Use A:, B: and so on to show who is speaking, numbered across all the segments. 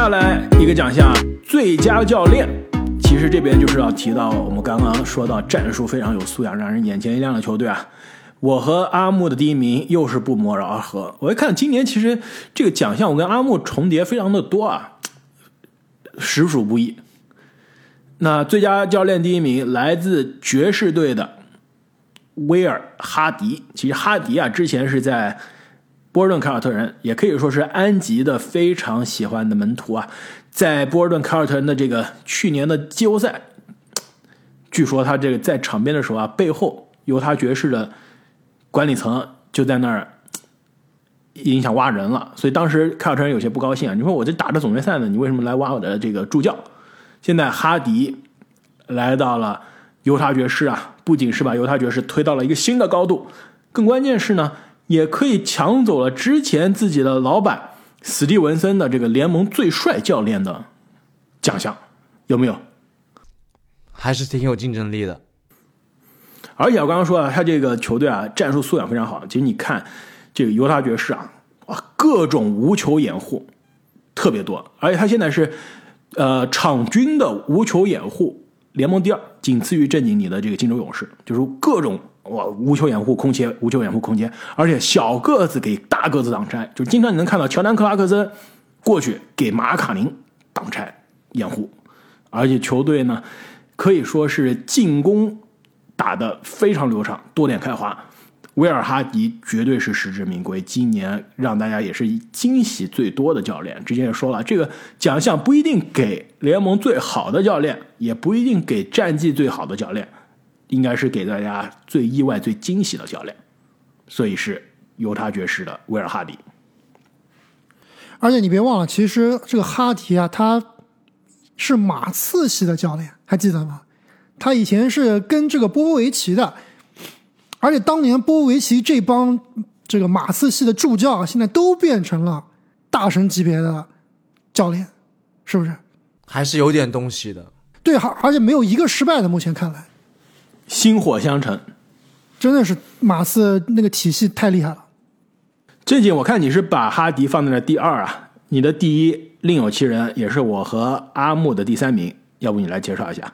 A: 接下来一个奖项，最佳教练。其实这边就是要提到我们刚刚说到战术非常有素养、让人眼前一亮的球队啊。我和阿木的第一名又是不谋而合。我一看今年其实这个奖项我跟阿木重叠非常的多啊，实属不易。那最佳教练第一名来自爵士队的威尔哈迪。其实哈迪啊，之前是在波尔顿凯尔特人，也可以说是安吉的非常喜欢的门徒啊。在波尔顿凯尔特人的这个去年的季后赛，据说他这个在场边的时候啊，背后犹他爵士的。管理层就在那儿影响挖人了，所以当时凯尔特人有些不高兴啊。你说我这打着总决赛呢，你为什么来挖我的这个助教？现在哈迪来到了犹他爵士啊，不仅是把犹他爵士推到了一个新的高度，更关键是呢，也可以抢走了之前自己的老板史蒂文森的这个联盟最帅教练的奖项，有没有？
B: 还是挺有竞争力的。
A: 而且我刚刚说了，他这个球队啊，战术素养非常好。其实你看，这个犹他爵士啊，哇，各种无球掩护特别多。而且他现在是，呃，场均的无球掩护联盟第二，仅次于正经你的这个金州勇士。就是各种哇，无球掩护空切，无球掩护空切，而且小个子给大个子挡拆，就经常你能看到乔丹克拉克森过去给马卡宁挡拆掩护。而且球队呢，可以说是进攻。打得非常流畅，多点开花。威尔哈迪绝对是实至名归，今年让大家也是惊喜最多的教练。之前也说了，这个奖项不一定给联盟最好的教练，也不一定给战绩最好的教练，应该是给大家最意外、最惊喜的教练。所以是犹他爵士的威尔哈迪。
C: 而且你别忘了，其实这个哈迪啊，他是马刺系的教练，还记得吗？他以前是跟这个波波维奇的，而且当年波波维奇这帮这个马刺系的助教，现在都变成了大神级别的教练，是不是？
B: 还是有点东西的。
C: 对，而而且没有一个失败的。目前看来，
A: 薪火相承，
C: 真的是马刺那个体系太厉害了。
A: 最近我看你是把哈迪放在了第二啊，你的第一另有其人，也是我和阿木的第三名，要不你来介绍一下？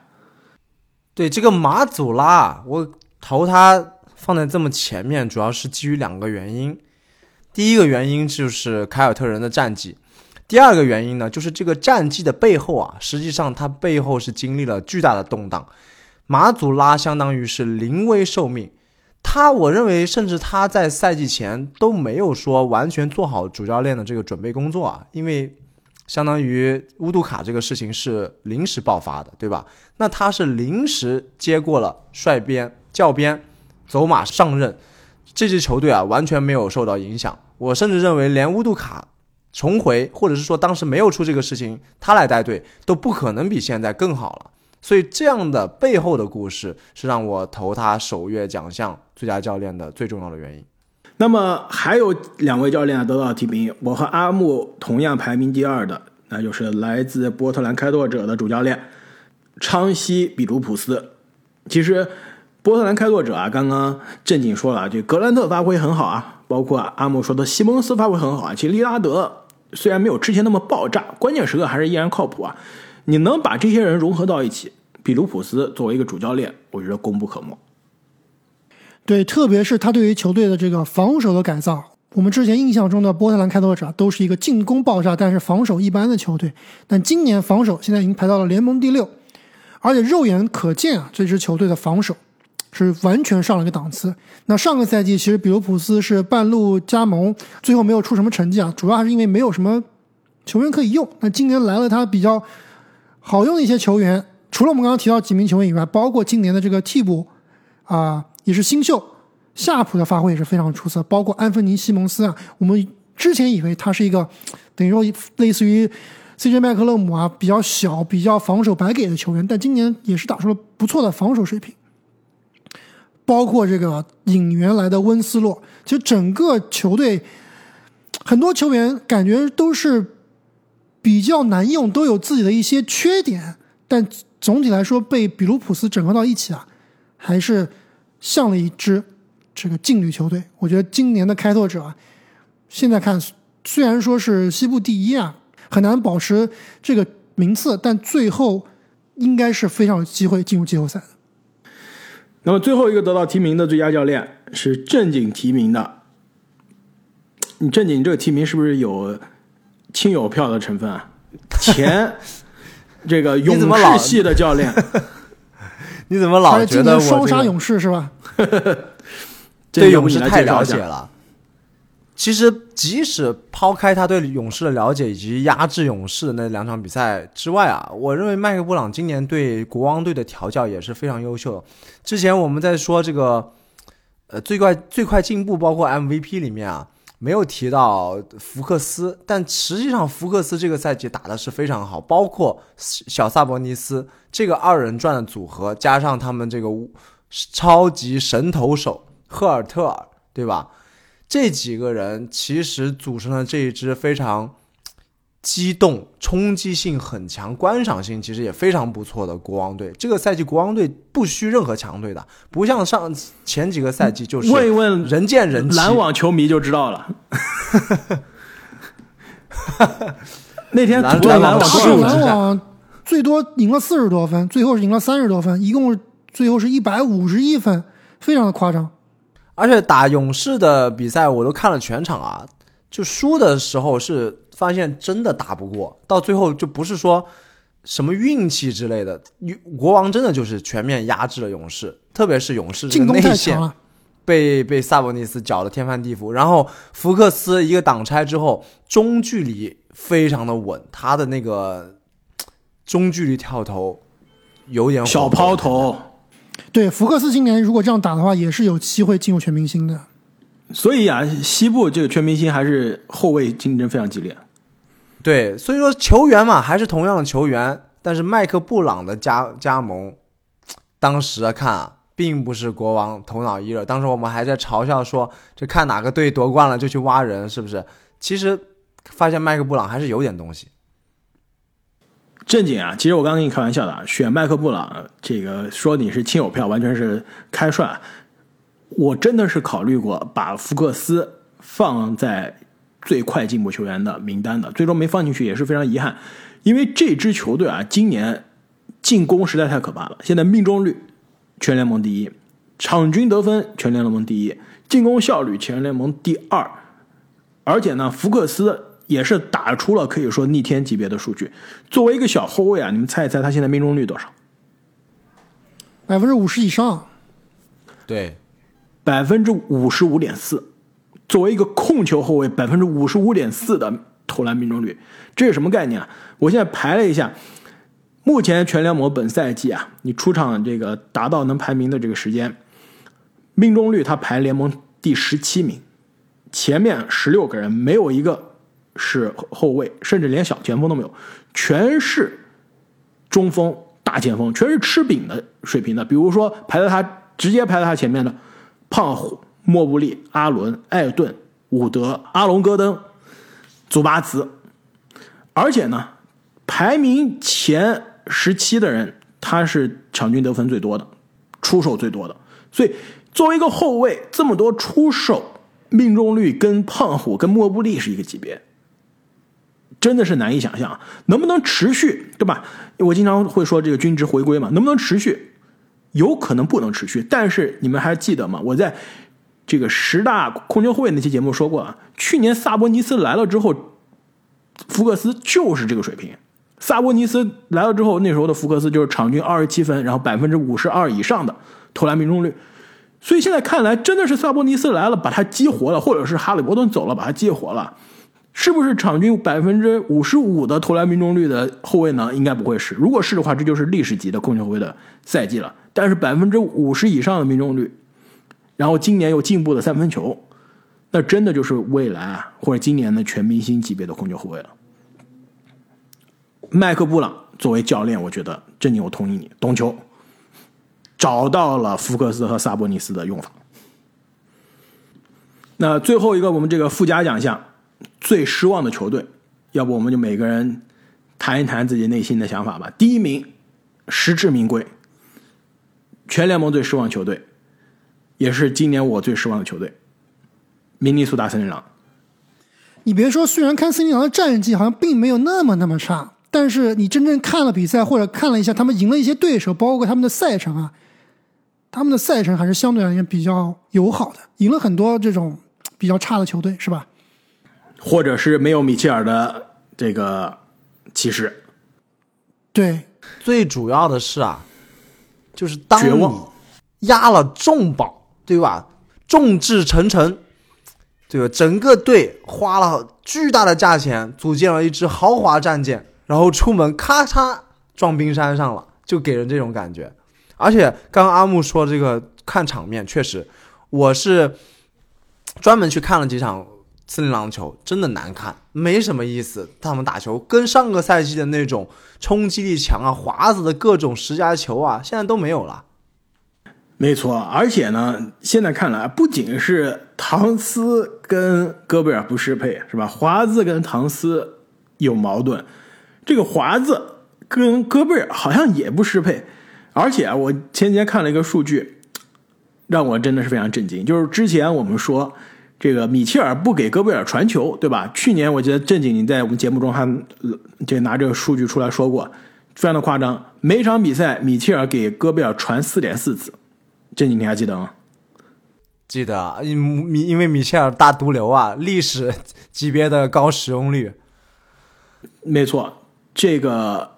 B: 对这个马祖拉，我投他放在这么前面，主要是基于两个原因。第一个原因就是凯尔特人的战绩，第二个原因呢，就是这个战绩的背后啊，实际上他背后是经历了巨大的动荡。马祖拉相当于是临危受命，他我认为甚至他在赛季前都没有说完全做好主教练的这个准备工作啊，因为。相当于乌杜卡这个事情是临时爆发的，对吧？那他是临时接过了帅编教鞭，走马上任，这支球队啊完全没有受到影响。我甚至认为，连乌杜卡重回，或者是说当时没有出这个事情，他来带队都不可能比现在更好了。所以这样的背后的故事是让我投他首月奖项最佳教练的最重要的原因。
A: 那么还有两位教练得到提名，我和阿木同样排名第二的，那就是来自波特兰开拓者的主教练昌西比卢普斯。其实波特兰开拓者啊，刚刚正经说了，这格兰特发挥很好啊，包括阿木说的西蒙斯发挥很好啊。其实利拉德虽然没有之前那么爆炸，关键时刻还是依然靠谱啊。你能把这些人融合到一起，比卢普斯作为一个主教练，我觉得功不可没。
C: 对，特别是他对于球队的这个防守的改造，我们之前印象中的波特兰开拓者都是一个进攻爆炸，但是防守一般的球队。但今年防守现在已经排到了联盟第六，而且肉眼可见啊，这支球队的防守是完全上了一个档次。那上个赛季其实比卢普斯是半路加盟，最后没有出什么成绩啊，主要还是因为没有什么球员可以用。那今年来了他比较好用的一些球员，除了我们刚刚提到几名球员以外，包括今年的这个替补啊。也是新秀夏普的发挥也是非常出色，包括安芬尼西蒙斯啊，我们之前以为他是一个等于说类似于 CJ 麦克勒姆啊，比较小、比较防守白给的球员，但今年也是打出了不错的防守水平。包括这个引援来的温斯洛，其实整个球队很多球员感觉都是比较难用，都有自己的一些缺点，但总体来说被比卢普斯整合到一起啊，还是。像了一支这个劲旅球队，我觉得今年的开拓者啊，现在看虽然说是西部第一啊，很难保持这个名次，但最后应该是非常有机会进入季后赛的。
A: 那么最后一个得到提名的最佳教练是正经提名的。你正经，这个提名是不是有亲友票的成分啊？前这个勇士系的教练，
B: 你怎么老
C: 他是今
B: 觉得我
C: 年双杀勇士是吧？
B: 对
A: 这要不你来
B: 勇士太
A: 介绍一下
B: 了解了。其实，即使抛开他对勇士的了解以及压制勇士那两场比赛之外啊，我认为麦克布朗今年对国王队的调教也是非常优秀的。之前我们在说这个，呃，最快最快进步，包括 MVP 里面啊，没有提到福克斯，但实际上福克斯这个赛季打的是非常好，包括小萨博尼斯这个二人转的组合，加上他们这个超级神投手赫尔特尔，对吧？这几个人其实组成了这一支非常激动、冲击性很强、观赏性其实也非常不错的国王队。这个赛季国王队不需任何强队的，不像上前几个赛季就是
A: 问一问
B: 人见人欺。
A: 篮网球迷就知道了。那天
B: 篮
A: 读了篮网
B: 篮网
C: 他是
A: 多少分？
C: 篮网最多赢了四十多分，最后是赢了三十多分，一共最后是一百五十一分，非常的夸张。
B: 而且打勇士的比赛我都看了全场啊，就输的时候是发现真的打不过，到最后就不是说什么运气之类的，国王真的就是全面压制了勇士，特别是勇士
C: 进攻太
B: 个内线
C: 强了，
B: 被被萨博尼斯搅得天翻地覆，然后福克斯一个挡拆之后，中距离非常的稳，他的那个中距离跳投有点
A: 小抛投，
C: 对福克斯今年如果这样打的话，也是有机会进入全明星的。
A: 所以啊，西部这个全明星还是后卫竞争非常激烈。
B: 对，所以说球员嘛，还是同样的球员，但是麦克布朗的加加盟，当时啊看啊，并不是国王头脑一热，当时我们还在嘲笑说，这看哪个队夺冠了就去挖人，是不是？其实发现麦克布朗还是有点东西。
A: 正经啊，其实我刚跟你开玩笑的，选麦克布朗这个说你是亲友票，完全是开涮。我真的是考虑过把福克斯放在最快进步球员的名单的，最终没放进去也是非常遗憾，因为这支球队啊，今年进攻实在太可怕了，现在命中率全联盟第一，场均得分全联盟第一，进攻效率全联盟第二，而且呢，福克斯也是打出了可以说逆天级别的数据。作为一个小后卫啊，你们猜一猜他现在命中率多少？
C: 百分之五十以上，
B: 对，
A: 百分之五十五点四。作为一个控球后卫，百分之五十五点四的投篮命中率，这是什么概念啊？我现在排了一下，目前全联盟本赛季啊，你出场这个达到能排名的这个时间，命中率他排联盟第十七名，前面十六个人没有一个是后卫，甚至连小前锋都没有，全是中锋、大前锋，全是吃饼的水平的。比如说排在他直接排在他前面的胖虎、莫布利、阿伦、艾顿、伍德、阿隆戈登、祖巴茨，而且呢，排名前十七的人，他是场均得分最多的，出手最多的。所以作为一个后卫，这么多出手，命中率跟胖虎、跟莫布利是一个级别。真的是难以想象，能不能持续，对吧？我经常会说这个均值回归嘛，能不能持续？有可能不能持续，但是你们还记得吗？我在这个十大控球后卫那期节目说过啊，去年萨博尼斯来了之后，福克斯就是这个水平。萨博尼斯来了之后，那时候的福克斯就是场均二十七分，然后百分之五十二以上的投篮命中率。所以现在看来，真的是萨博尼斯来了，把他激活了，或者是哈利伯顿走了，把他激活了。是不是场均百分之五十五的投篮命中率的后卫呢？应该不会是。如果是的话，这就是历史级的控球后卫的赛季了。但是百分之五十以上的命中率，然后今年又进步了三分球，那真的就是未来啊，或者今年的全明星级别的控球后卫了。麦克布朗作为教练，我觉得正经我同意你，懂球，找到了福克斯和萨博尼斯的用法。那最后一个，我们这个附加奖项。最失望的球队，要不我们就每个人谈一谈自己内心的想法吧。第一名，实至名归，全联盟最失望球队，也是今年我最失望的球队——明尼苏达森林狼。
C: 你别说，虽然看森林狼的战绩好像并没有那么那么差，但是你真正看了比赛或者看了一下他们赢了一些对手，包括他们的赛程啊，他们的赛程还是相对而言比较友好的，赢了很多这种比较差的球队，是吧？
A: 或者是没有米切尔的这个骑士，
C: 对，
B: 最主要的是啊，就是当你压了重宝，对吧？众志成城，对吧？整个队花了巨大的价钱组建了一支豪华战舰，然后出门咔嚓撞冰山上了，就给人这种感觉。而且刚刚阿木说这个看场面，确实，我是专门去看了几场森林狼球，真的难看，没什么意思。他们打球跟上个赛季的那种冲击力强啊、华子的各种十佳球啊，现在都没有了。
A: 没错。而且呢，现在看来，不仅是唐斯跟戈贝尔不适配，是吧？华子跟唐斯有矛盾，这个华子跟戈贝尔好像也不适配。而且，我前几天看了一个数据，让我真的是非常震惊。就是之前我们说这个米切尔不给戈贝尔传球，对吧？去年我记得正经你在我们节目中还呃就拿这个数据出来说过，非常的夸张。每场比赛米切尔给戈贝尔传四点四次，正经你还记得吗？
B: 记得啊因米因为米切尔大毒瘤啊，历史级别的高使用率。
A: 没错，这个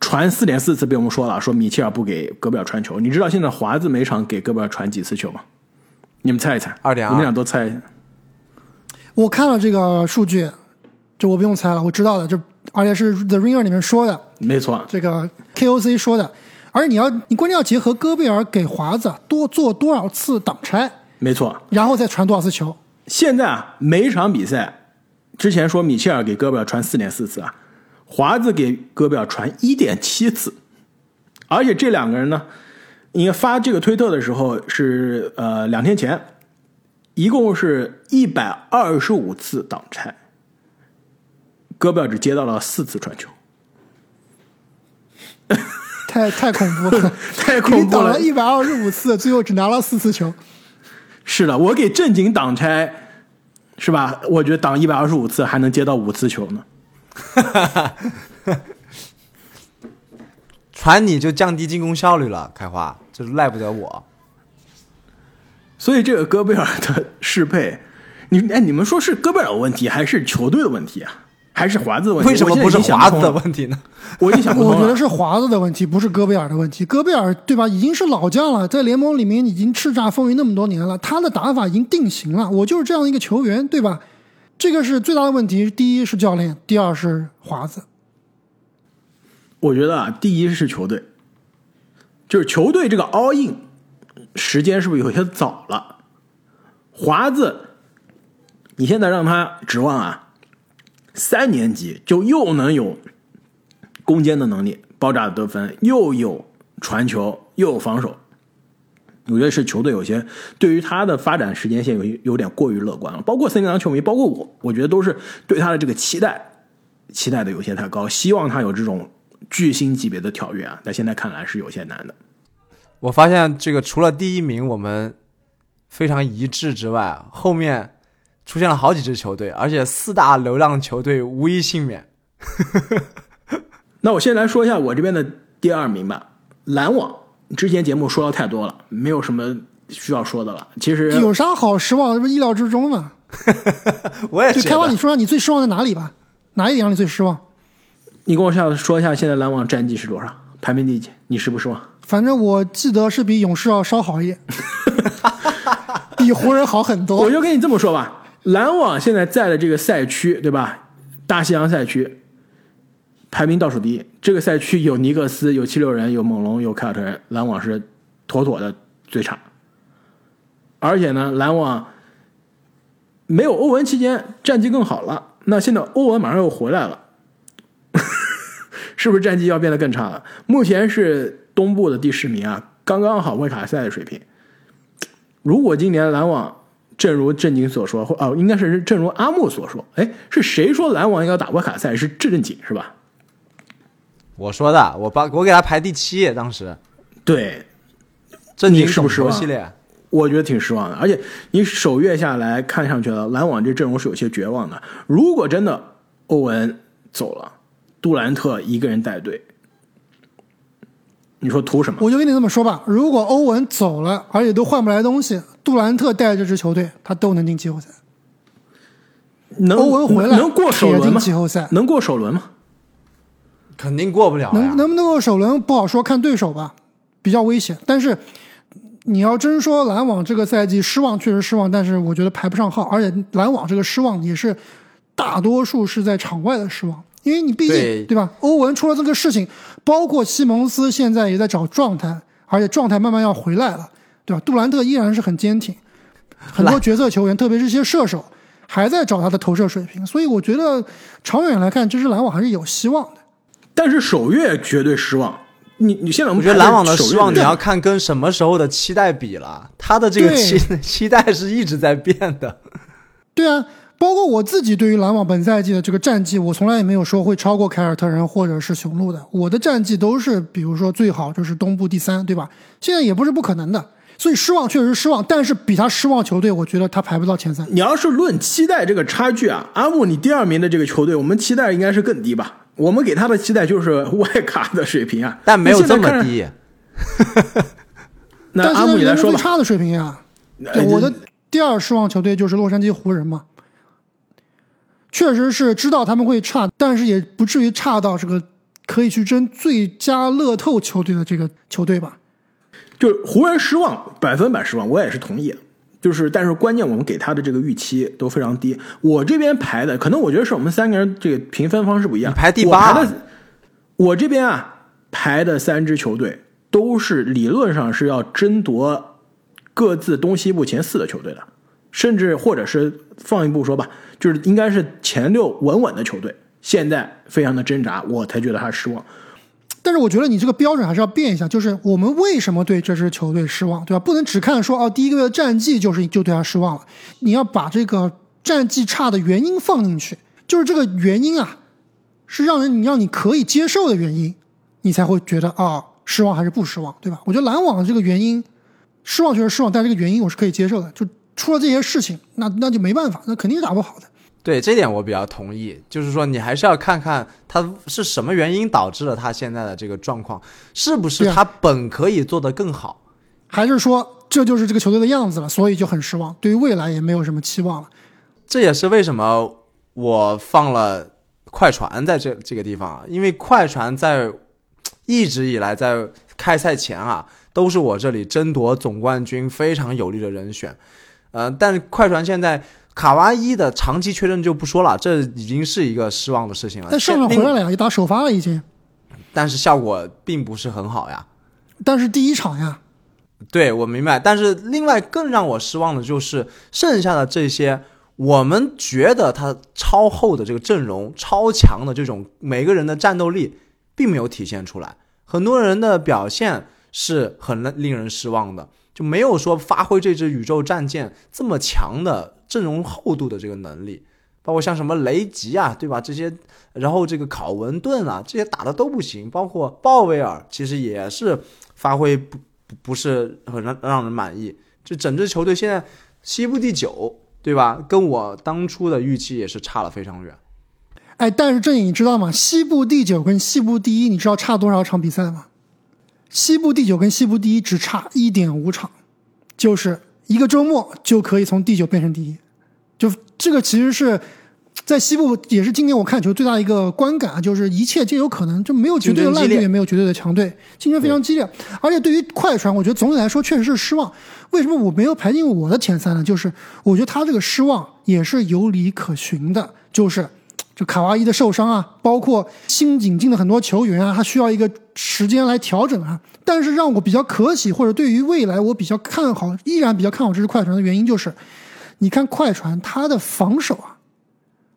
A: 传四点四次被我们说了，说米切尔不给戈贝尔传球。你知道现在华子每场给戈贝尔传几次球吗？你们猜一猜，
B: 二点二
A: 你们俩都猜一下。
C: 我看了这个数据，这我不用猜了，我知道的，这而且是 The Ringer 里面说的，
A: 没错，
C: 这个 KOC 说的。而你要，你关键要结合戈贝尔给华子多做多少次挡拆，
A: 没错。
C: 然后再传多少次球。
A: 现在啊，每一场比赛，之前说米切尔给戈贝尔传四点四次啊，华子给戈贝尔传一点七次，而且这两个人呢，应该发这个推特的时候是呃两天前，一共是一百二十五次挡拆，戈贝尔只接到了四次传球，
C: 太太恐怖了，
A: 太恐怖了
C: 你挡了。一百二十五次，最后只拿了四次球。
A: 是的，我给正经挡拆，是吧？我觉得挡一百二十五次还能接到五次球呢。
B: 传你就降低进攻效率了，开花，就是赖不得我。
A: 所以这个戈贝尔的适配，你哎，你们说是戈贝尔的问题，还是球队的问题啊？还是华子的问题？
B: 为什么不是华子的问题呢？
A: 我已经想不通。
C: 我觉得是华子的问题，不是戈贝尔的问题。戈贝尔对吧，已经是老将了，在联盟里面已经叱咤风云那么多年了，他的打法已经定型了。我就是这样一个球员，对吧？这个是最大的问题。第一是教练，第二是华子。
A: 我觉得啊，第一是球队，就是球队这个 all in 时间是不是有些早了？华子，你现在让他指望啊，三年级就又能有攻坚的能力，爆炸的得分，又有传球，又有防守。我觉得是球队有些对于他的发展时间线有有点过于乐观了，包括森林狼球迷，包括我，我觉得都是对他的这个期待期待的有些太高，希望他有这种巨星级别的跳跃啊，在现在看来是有些难的。
B: 我发现这个除了第一名我们非常一致之外，后面出现了好几支球队，而且四大流浪球队无一幸免。
A: 那我先来说一下我这边的第二名吧，篮网。之前节目说的太多了，没有什么需要说的了。其实
C: 有啥好失望？这不意料之中吗。
B: 我也觉
C: 就开花，你，说说你最失望在哪里吧？哪一点让你最失望？
A: 你跟我下说一下现在篮网战绩是多少，排名第几？你失不失望？
C: 反正我记得是比勇士要稍好一点，比湖人好很多我。
A: 就跟你这么说吧，篮网现在在的这个赛区，对吧？大西洋赛区排名倒数第一。这个赛区有尼克斯，有七六人，有猛龙，有凯尔特人，篮网是妥妥的最差。而且呢，篮网没有欧文期间战绩更好了。那现在欧文马上又回来了，是不是战绩要变得更差了？目前是东部的第十名啊，刚刚好外卡赛的水平。如果今年篮网正如正经所说，或哦，应该是正如阿木所说，哎，是谁说篮网要打外卡赛？是正经是吧？
B: 我说的，我把我给他排第七，当时
A: 对，
B: 正经
A: 你是不是
B: 系列，
A: 我觉得挺失望的。而且你首月下来看上去了，篮网这阵容是有些绝望的。如果真的欧文走了，杜兰特一个人带队，你说图什么？
C: 我就跟你这么说吧，如果欧文走了，而且都换不来东西，杜兰特带这支球队，他都能进季后赛。
A: 能
C: 欧文回来
A: 能过首轮吗？
C: 季后赛
A: 能过首轮吗？
B: 肯定过不了
C: 能能不能过首轮不好说，看对手吧，比较危险。但是你要真说篮网这个赛季失望，确实失望，但是我觉得排不上号。而且篮网这个失望也是大多数是在场外的失望，因为你毕竟
B: 对
C: 对吧？欧文出了这个事情，包括西蒙斯现在也在找状态，而且状态慢慢要回来了，对吧？杜兰特依然是很坚挺，很多角色球员，特别是一些射手。还在找他的投射水平，所以我觉得长远来看，这支篮网还是有希望的。
A: 但是首月绝对失望。你你现在我们
B: 觉得篮网的失望，你要看跟什么时候的期待比了。他的这个期 期待是一直在变的。
C: 对啊，包括我自己对于篮网本赛季的这个战绩，我从来也没有说会超过凯尔特人或者是雄鹿的。我的战绩都是，比如说最好就是东部第三，对吧？现在也不是不可能的。所以失望确实失望，但是比他失望球队，我觉得他排不到前三。
A: 你要是论期待这个差距啊，阿木你第二名的这个球队，我们期待应该是更低吧？我们给他的期待就是外卡的水平啊，
B: 但没有这么
A: 现在看上。
B: 低。
A: 那
C: 但是
A: 阿木你来说吧，
C: 联盟最差的水平呀。我的第二失望球队就是洛杉矶湖人嘛。确实是知道他们会差，但是也不至于差到这个可以去争最佳乐透球队的这个球队吧。
A: 就是湖人失望，百分百失望，我也是同意。就是，但是关键我们给他的这个预期都非常低。我这边排的，可能我觉得是我们三个人这个评分方式不一样。
B: 排第八
A: 我排的，我这边啊排的三支球队都是理论上是要争夺各自东西部前四的球队的，甚至或者是放一步说吧，就是应该是前六稳稳的球队。现在非常的挣扎，我才觉得他失望。
C: 但是我觉得你这个标准还是要变一下，就是我们为什么对这支球队失望，对吧？不能只看说哦，第一个月的战绩就是就对他失望了，你要把这个战绩差的原因放进去，就是这个原因啊，是让人你让你可以接受的原因，你才会觉得啊、失望还是不失望，对吧？我觉得篮网这个原因失望确实失望，但这个原因我是可以接受的，就出了这些事情，那那就没办法，那肯定是打不好的。
B: 对这点我比较同意，就是说你还是要看看他是什么原因导致了他现在的这个状况，是不是他本可以做得更好？
C: 还是说这就是这个球队的样子了，所以就很失望，对于未来也没有什么期望了。
B: 这也是为什么我放了快船在这这个地方啊，因为快船在一直以来在开赛前啊，都是我这里争夺总冠军非常有利的人选。呃，但是快船现在卡哇伊的长期缺阵就不说了，这已经是一个失望的事情了。
C: 但上场
B: 现
C: 回来了呀，也打首发了已经，
B: 但是效果并不是很好呀。
C: 但是第一场呀，
B: 对我明白，但是另外更让我失望的就是剩下的这些，我们觉得他超厚的这个阵容、超强的这种每个人的战斗力，并没有体现出来。很多人的表现是很令人失望的，就没有说发挥这支宇宙战舰这么强的阵容厚度的这个能力。包括像什么雷吉啊，对吧？这些，然后这个考文顿啊，这些打的都不行。包括鲍威尔，其实也是发挥不不是很让让人满意。就整支球队现在西部第九，对吧？跟我当初的预期也是差了非常远。
C: 哎，但是正颖你知道吗？西部第九跟西部第一，你知道差多少场比赛吗？西部第九跟西部第一只差一点五场，就是一个周末就可以从第九变成第一。就这个其实是在西部也是今年我看球最大的一个观感啊，就是一切皆有可能，就没有绝对的烂队，也没有绝对的强队，竞争非常激烈。而且对于快船，我觉得总体来说确实是失望。为什么我没有排进我的前三呢？就是我觉得他这个失望也是有理可循的，就是就卡哇伊的受伤啊，包括新引进的很多球员啊，他需要一个时间来调整啊。但是让我比较可喜，或者对于未来我比较看好，依然比较看好这支快船的原因就是。你看快船，他的防守啊，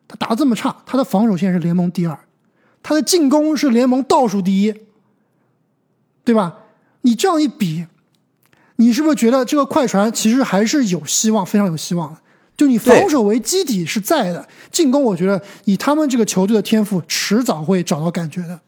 C: 他打得这么差，他的防守现在是联盟第二，他的进攻是联盟倒数第一，对吧？你这样一比，你是不是觉得这个快船其实还是有希望，非常有希望的？就你防守为基底是在的，进攻我觉得以他们这个球队的天赋，迟早会找到感觉的。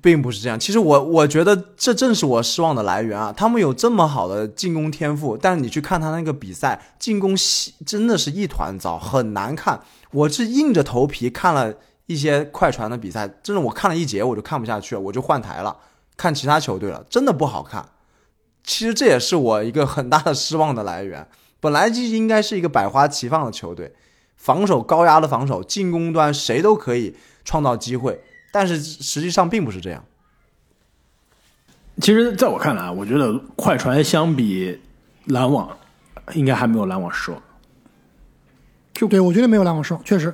B: 并不是这样。其实我我觉得这正是我失望的来源啊！他们有这么好的进攻天赋，但是你去看他那个比赛，进攻真的是一团糟，很难看。我是硬着头皮看了一些快船的比赛，真的我看了一节我就看不下去了，我就换台了，看其他球队了，真的不好看。其实这也是我一个很大的失望的来源。本来就应该是一个百花齐放的球队，防守高压的防守，进攻端谁都可以创造机会。但是实际上并不是这样。
A: 其实，在我看来，我觉得快船相比篮网，应该还没有篮网失望。
C: 就对我觉得没有篮网失望，确实。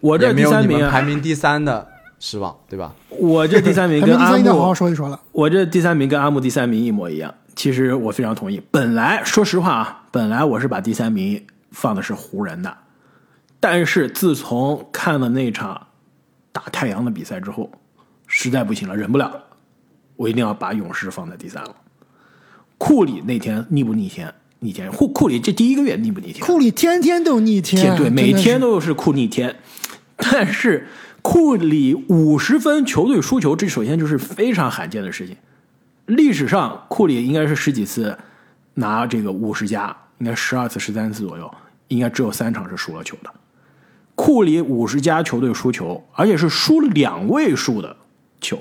A: 我这第三名
B: 排名第三的失望，对吧？
A: 我这第三名跟阿木
C: 好好说一说了。
A: 我这第三名跟阿木第三名一模一样。其实我非常同意。本来说实话啊，本来我是把第三名放的是湖人的，但是自从看了那场。打太阳的比赛之后，实在不行了，忍不了了，我一定要把勇士放在第三了。库里那天逆不逆天？逆天。库库里这第一个月逆不逆天？
C: 库里天天都逆天，
A: 对，每天都是库逆天。但是库里五十分球队输球，这首先就是非常罕见的事情。历史上库里应该是十几次拿这个五十加，应该十二次、十三次左右，应该只有三场是输了球的。库里五十家球队输球，而且是输两位数的球，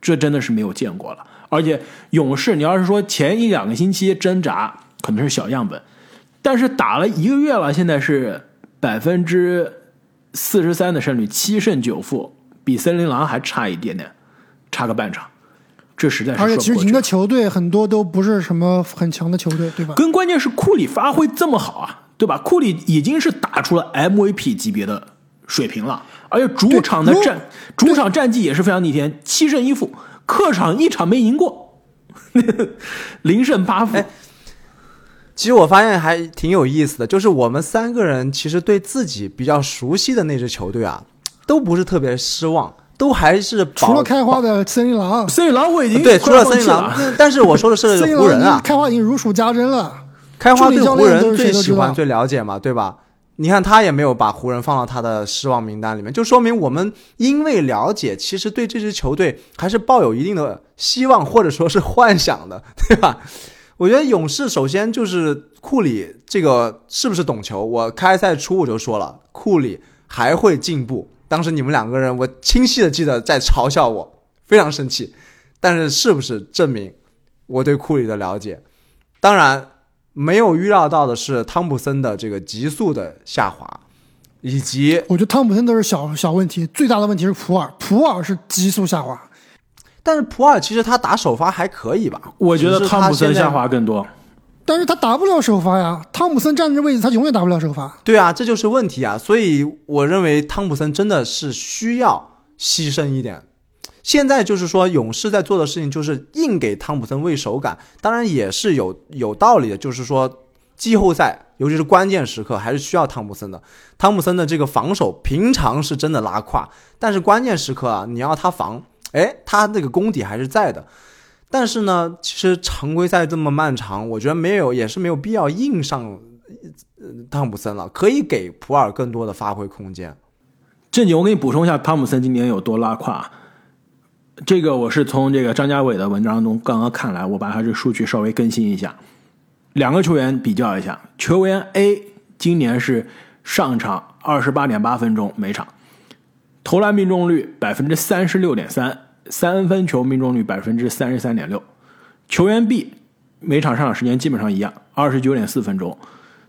A: 这真的是没有见过了。而且勇士，你要是说前一两个星期挣扎，可能是小样本，但是打了一个月了，现在是百分之四十三的胜率，七胜九负，比森林狼还差一点点，差个半场，这实在是。
C: 而且其实赢的球队很多都不是什么很强的球队，对吧？
A: 更关键是库里发挥这么好啊。对吧？库里已经是打出了 MVP 级别的水平了，而且主场的战主场战绩也是非常逆天，七胜一负，客场一场没赢过，零胜八负。
B: 其实我发现还挺有意思的，就是我们三个人其实对自己比较熟悉的那支球队啊，都不是特别失望，都还是
C: 除了开花的森林狼，
A: 森林狼我已经
B: 对除了森林狼，但是我说的是 湖人啊，
C: 开花已经如数家珍了。
B: 开花对湖人最喜欢、最了解嘛，对吧？你看他也没有把湖人放到他的失望名单里面，就说明我们因为了解，其实对这支球队还是抱有一定的希望或者说是幻想的，对吧？我觉得勇士首先就是库里这个是不是懂球？我开赛初我就说了，库里还会进步。当时你们两个人，我清晰的记得在嘲笑我，非常生气。但是是不是证明我对库里的了解？当然。没有预料到的是汤普森的这个急速的下滑，以及
C: 我觉得汤普森都是小小问题，最大的问题是普尔，普尔是急速下滑，
B: 但是普尔其实他打首发还可以吧？
A: 我觉得汤普森下滑更多，
C: 但是他打不了首发呀，汤普森站这位置他永远打不了首发。
B: 对啊，这就是问题啊，所以我认为汤普森真的是需要牺牲一点。现在就是说，勇士在做的事情就是硬给汤普森喂手感，当然也是有有道理的。就是说，季后赛尤其是关键时刻，还是需要汤普森的。汤普森的这个防守平常是真的拉胯，但是关键时刻啊，你要他防，哎，他那个功底还是在的。但是呢，其实常规赛这么漫长，我觉得没有也是没有必要硬上汤普森了，可以给普尔更多的发挥空间。
A: 正经，我给你补充一下，汤普森今年有多拉胯。这个我是从这个张家伟的文章中刚刚看来，我把他这数据稍微更新一下，两个球员比较一下。球员 A 今年是上场二十八点八分钟每场，投篮命中率百分之三十六点三，三分球命中率百分之三十三点六。球员 B 每场上场时间基本上一样，二十九点四分钟，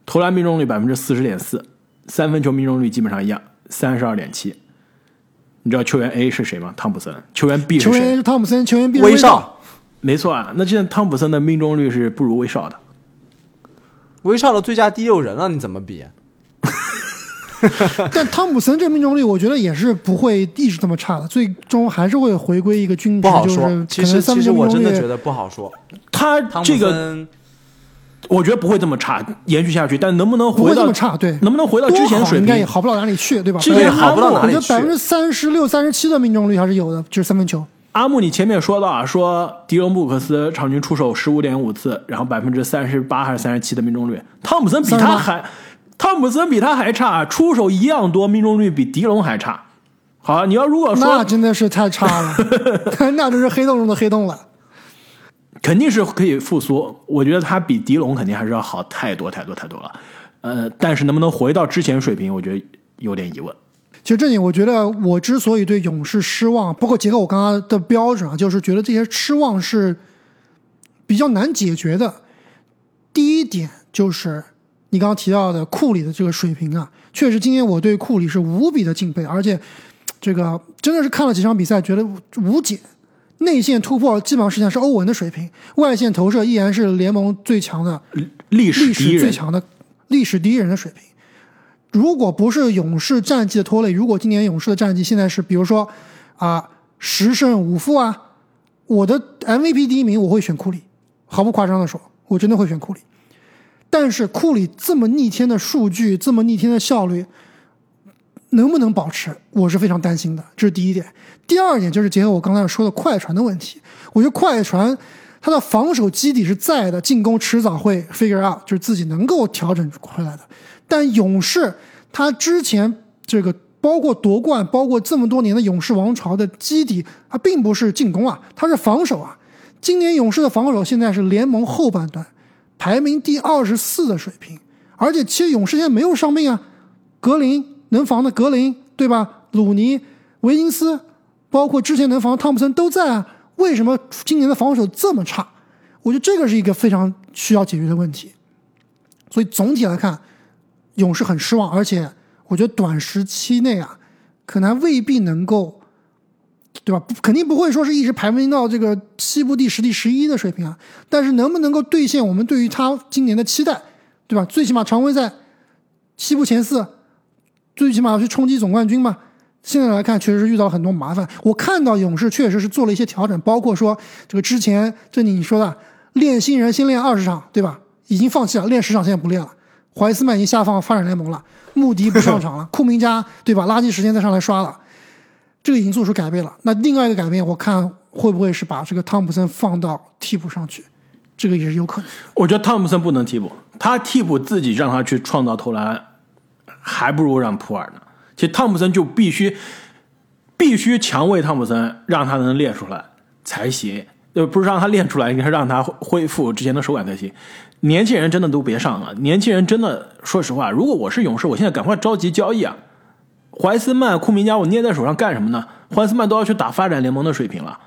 A: 投篮命中率百分之四十点四，三分球命中率基本上一样，三十二点七。你知道球员 A 是谁吗？汤普森。球员 B 是谁？
C: 球员是汤普森，球员 B
B: 威少。
A: 没错啊，那现在汤普森的命中率是不如威少的。
B: 威少的最佳第六人了，你怎么比？
C: 但汤普森这命中率，我觉得也是不会一直这么差的，最终还是会回归一个均值。
B: 不好说。其实，其实我真的觉得不好说。
A: 他这个。我觉得不会这么差，延续下去，但能不能回
C: 到这么差？对，
A: 能不能回到之前水平？
C: 应该也好不到哪里去，对吧？
A: 之前
B: 好不到哪里去。
C: 我觉得百分之三十六、三十七的命中率还是有的，就是三分球。
A: 阿木，你前面说到啊，说迪隆布克斯场均出手十五点五次，然后百分之三十八还是三十七的命中率。汤普森比他还，汤普森比他还差，出手一样多，命中率比迪龙还差。好，你要如果说
C: 那真的是太差了，那真是黑洞中的黑洞了。
A: 肯定是可以复苏，我觉得他比迪龙肯定还是要好太多太多太多了。呃，但是能不能回到之前水平，我觉得有点疑问。
C: 其实这里，我觉得我之所以对勇士失望，包括结合我刚刚的标准啊，就是觉得这些失望是比较难解决的。第一点就是你刚刚提到的库里的这个水平啊，确实今天我对库里是无比的敬佩，而且这个真的是看了几场比赛，觉得无解。内线突破基本上实际上是欧文的水平，外线投射依然是联盟最强的
A: 历史
C: 最强的历史第一人的水平。如果不是勇士战绩的拖累，如果今年勇士的战绩现在是比如说啊十胜五负啊，我的 MVP 第一名我会选库里，毫不夸张的说，我真的会选库里。但是库里这么逆天的数据，这么逆天的效率，能不能保持，我是非常担心的。这是第一点。第二点就是结合我刚才说的快船的问题，我觉得快船他的防守基底是在的，进攻迟早会 figure out，就是自己能够调整回来的。但勇士他之前这个包括夺冠，包括这么多年的勇士王朝的基底，它并不是进攻啊，它是防守啊。今年勇士的防守现在是联盟后半段排名第二十四的水平，而且其实勇士现在没有伤病啊，格林能防的格林对吧？鲁尼、维金斯。包括之前能防汤普森都在啊，为什么今年的防守这么差？我觉得这个是一个非常需要解决的问题。所以总体来看，勇士很失望，而且我觉得短时期内啊，可能未必能够，对吧？肯定不会说是一直排名到这个西部第十、第十一的水平啊。但是能不能够兑现我们对于他今年的期待，对吧？最起码常规赛西部前四，最起码要去冲击总冠军嘛。现在来看，确实是遇到很多麻烦。我看到勇士确实是做了一些调整，包括说这个之前这你说的练新人先练二十场，对吧？已经放弃了，练十场现在不练了。怀斯曼已经下放发展联盟了，穆迪不上场了，库明加对吧？垃圾时间再上来刷了，这个已经做出改变了。那另外一个改变，我看会不会是把这个汤普森放到替补上去？这个也是有可能。
A: 我觉得汤普森不能替补，他替补自己让他去创造投篮，还不如让普尔呢。其实汤普森就必须必须强喂汤普森，让他能练出来才行。呃，不是让他练出来，应该是让他恢复之前的手感才行。年轻人真的都别上了，年轻人真的，说实话，如果我是勇士，我现在赶快着急交易啊！怀斯曼、库明加，我捏在手上干什么呢？怀斯曼都要去打发展联盟的水平了，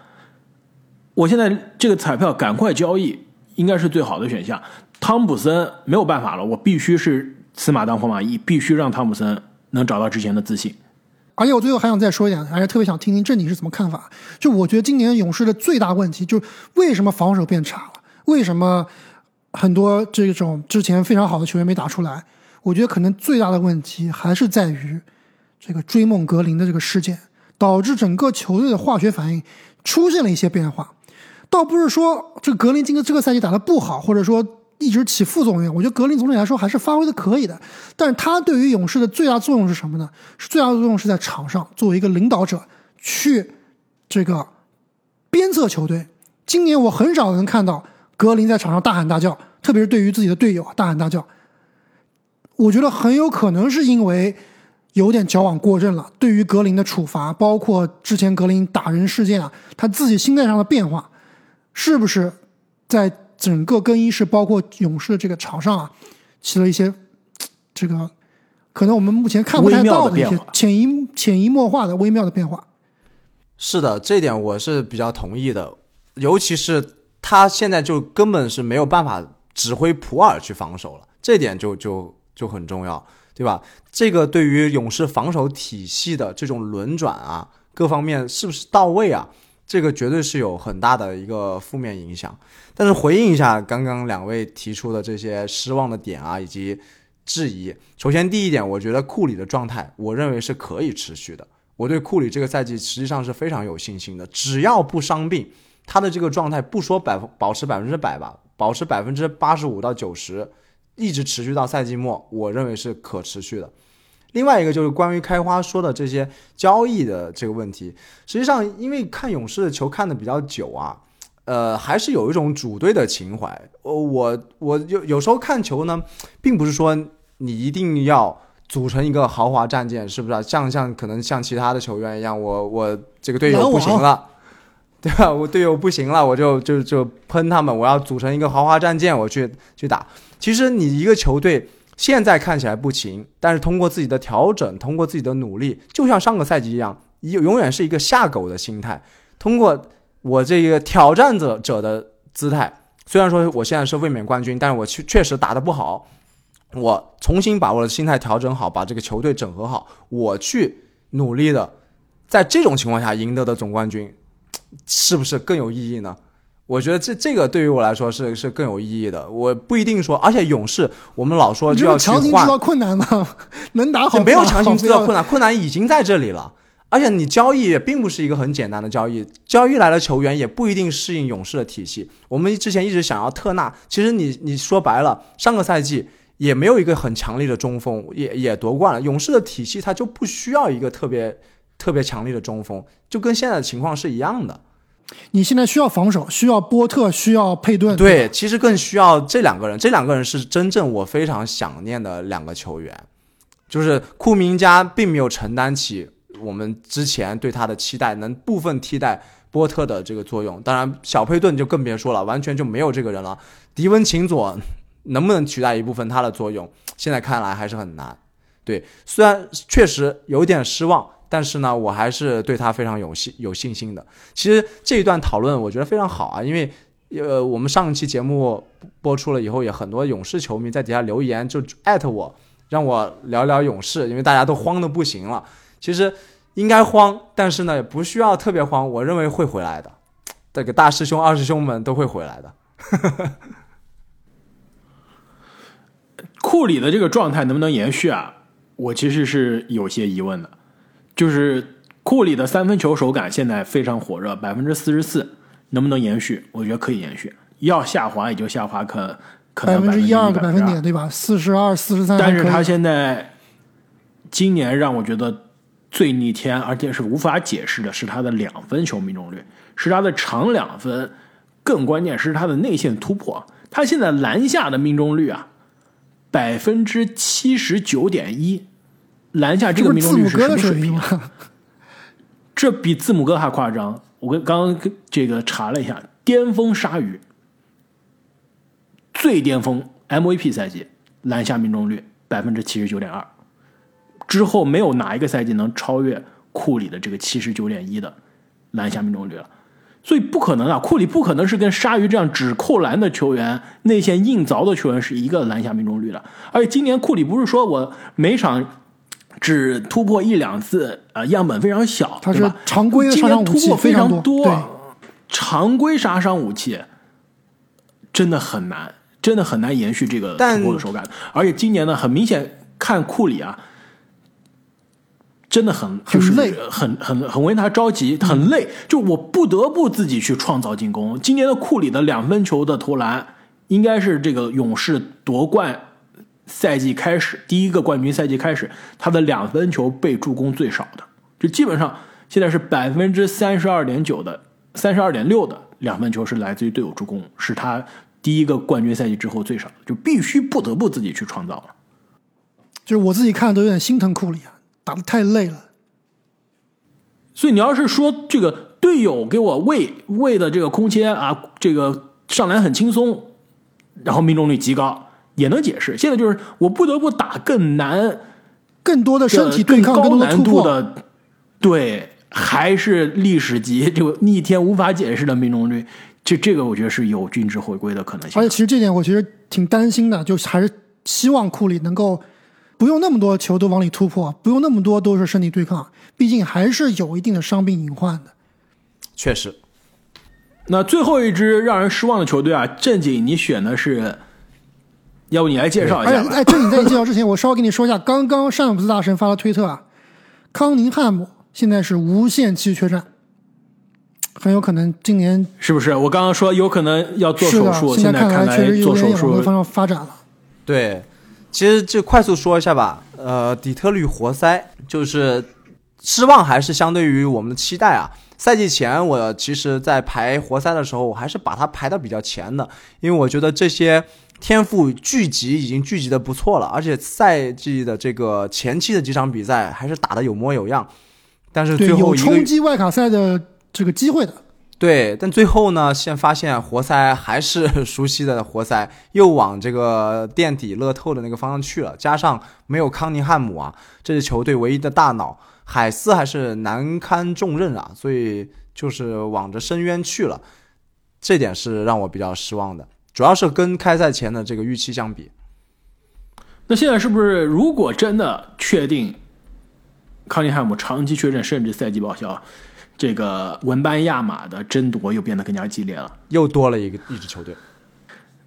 A: 我现在这个彩票赶快交易，应该是最好的选项。汤普森没有办法了，我必须是死马当活马医，必须让汤普森。能找到之前的自信，
C: 而且我最后还想再说一点，还是特别想听听郑你是怎么看法。就我觉得今年勇士的最大问题，就是为什么防守变差了？为什么很多这种之前非常好的球员没打出来？我觉得可能最大的问题还是在于这个追梦格林的这个事件，导致整个球队的化学反应出现了一些变化。倒不是说这格林今个这个赛季打的不好，或者说。一直起副作用，我觉得格林总体来说还是发挥的可以的，但是他对于勇士的最大作用是什么呢？是最大的作用是在场上作为一个领导者去这个鞭策球队。今年我很少能看到格林在场上大喊大叫，特别是对于自己的队友大喊大叫。我觉得很有可能是因为有点矫枉过正了。对于格林的处罚，包括之前格林打人事件啊，他自己心态上的变化，是不是在？整个更衣室，包括勇士的这个场上啊，起了一些这个可能我们目前看不太到的一些潜移潜移默化的微妙的变化。
B: 是的，这点我是比较同意的。尤其是他现在就根本是没有办法指挥普尔去防守了，这点就就就很重要，对吧？这个对于勇士防守体系的这种轮转啊，各方面是不是到位啊？这个绝对是有很大的一个负面影响，但是回应一下刚刚两位提出的这些失望的点啊，以及质疑。首先第一点，我觉得库里的状态，我认为是可以持续的。我对库里这个赛季实际上是非常有信心的，只要不伤病，他的这个状态不说百分保持百分之百吧，保持百分之八十五到九十，一直持续到赛季末，我认为是可持续的。另外一个就是关于开花说的这些交易的这个问题，实际上因为看勇士的球看的比较久啊，呃，还是有一种主队的情怀。我我我有有时候看球呢，并不是说你一定要组成一个豪华战舰，是不是、啊？像像可能像其他的球员一样，我我这个队友不行了，对吧？我队友不行了，我就就就喷他们，我要组成一个豪华战舰，我去去打。其实你一个球队现在看起来不行，但是通过自己的调整，通过自己的努力，就像上个赛季一样，永永远是一个下狗的心态。通过我这个挑战者者的姿态，虽然说我现在是卫冕冠军，但是我确确实打得不好。我重新把我的心态调整好，把这个球队整合好，我去努力的，在这种情况下赢得的总冠军，是不是更有意义呢？我觉得这这个对于我来说是是更有意义的。我不一定说，而且勇士我们老说就要去
C: 强行制
B: 换，
C: 造困难吗？能打好
B: 没有强行制造困
C: 难。
B: 难，困难已经在这里了。而且你交易也并不是一个很简单的交易，交易来的球员也不一定适应勇士的体系。我们之前一直想要特纳，其实你你说白了，上个赛季也没有一个很强力的中锋，也也夺冠了。勇士的体系它就不需要一个特别特别强力的中锋，就跟现在的情况是一样的。
C: 你现在需要防守，需要波特，需要佩顿。
B: 对，其实更需要这两个人，这两个人是真正我非常想念的两个球员，就是库明加并没有承担起我们之前对他的期待，能部分替代波特的这个作用。当然，小佩顿就更别说了，完全就没有这个人了。迪文琴佐能不能取代一部分他的作用，现在看来还是很难。对，虽然确实有点失望，但是呢，我还是对他非常有信有信心的。其实这一段讨论我觉得非常好啊，因为呃，我们上一期节目播出了以后，也很多勇士球迷在底下留言，就艾特我，让我聊聊勇士，因为大家都慌的不行了。其实应该慌，但是呢，也不需要特别慌，我认为会回来的。这个大师兄、二师兄们都会回来的。
A: 库里的这个状态能不能延续啊？我其实是有些疑问的。就是库里的三分球手感现在非常火热，百分之四十四，能不能延续？我觉得可以延续。要下滑也就下滑可可能
C: 百分之一二个百分点，对吧？四十二、四十三。
A: 但是他现在今年让我觉得最逆天，而且是无法解释的是他的两分球命中率，是他的长两分，更关键是他的内线突破。他现在篮下的命中率啊，百分之七十九点一，篮下这个命中率是什么水平啊？这比字母哥还夸张。我跟刚刚这个查了一下，巅峰鲨鱼最巅峰 MVP 赛季篮下命中率百分之七十九点二，之后没有哪一个赛季能超越库里的这个七十九点一的篮下命中率了。所以不可能啊，库里不可能是跟鲨鱼这样只扣篮的球员、内线硬凿的球员是一个篮下命中率的。而且今年库里不是说我每场只突破一两次，呃，样本非常小，对吧？
C: 常规的杀伤武器
A: 非常
C: 常
A: 多，常规杀伤武器真的很难，真的很难延续这个
B: 但
A: 突破的手感。而且今年呢，很明显看库里啊，真的很就是
C: 很
A: 很很为他着急，很累。就我不得不自己去创造进攻。今年的库里的两分球的投篮，应该是这个勇士夺冠赛季开始第一个冠军赛季开始，他的两分球被助攻最少的，就基本上现在是百分之三十二点九的，三十二点六的两分球是来自于队友助攻，是他第一个冠军赛季之后最少的，就必须不得不自己去创造了。
C: 就是我自己看都有点心疼库里啊，打的太累了。
A: 所以你要是说这个队友给我喂喂的这个空间啊，这个上篮很轻松，然后命中率极高，也能解释。现在就是我不得不打更难、
C: 更多的身体对抗，更
A: 高难
C: 突破。
A: 度的，对，还是历史级这个逆天无法解释的命中率。这这个我觉得是有均值回归的可能性
C: 而且。其实这点我其实挺担心的，就是还是希望库里能够不用那么多球都往里突破，不用那么多都是身体对抗，毕竟还是有一定的伤病隐患的。
B: 确实，
A: 那最后一支让人失望的球队啊，正经你选的是，要不你来介绍一下
C: 哎，这你在你介绍之前，我稍微跟你说一下，刚刚詹姆斯大神发了推特啊，康宁汉姆现在是无限期缺战，很有可能今年
A: 是不是？我刚刚说有可能要做，手术，
C: 现
A: 在看
C: 来确实有
A: 做手术
C: 点往这个方向发展了。
B: 对，其实就快速说一下吧。呃，底特律活塞就是失望，还是相对于我们的期待啊。赛季前我其实，在排活塞的时候，我还是把它排到比较前的，因为我觉得这些天赋聚集已经聚集的不错了，而且赛季的这个前期的几场比赛还是打的有模有样，但是，最后
C: 有冲击外卡赛的这个机会的。
B: 对，但最后呢，现发现活塞还是熟悉的活塞，又往这个垫底乐透的那个方向去了。加上没有康尼汉姆啊，这支球队唯一的大脑，海斯还是难堪重任啊，所以就是往着深渊去了。这点是让我比较失望的，主要是跟开赛前的这个预期相比。
A: 那现在是不是如果真的确定康尼汉姆长期缺阵，甚至赛季报销，这个文班亚马的争夺又变得更加激烈了？
B: 又多了一个一支球队。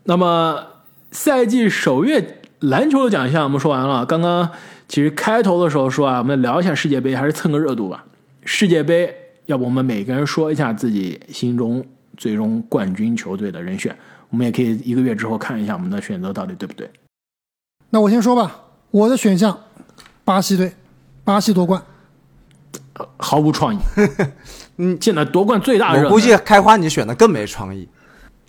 A: 那么赛季首月篮球的奖项我们说完了，刚刚其实开头的时候说啊，我们聊一下世界杯，还是蹭个热度吧。世界杯，要不我们每个人说一下自己心中最终冠军球队的人选，我们也可以一个月之后看一下我们的选择到底对不对。
C: 那我先说吧，我的选项，巴西队，巴西夺冠。
A: 毫无创意。嗯，现在夺冠最大热门，
B: 我估计开花你选的更没创意。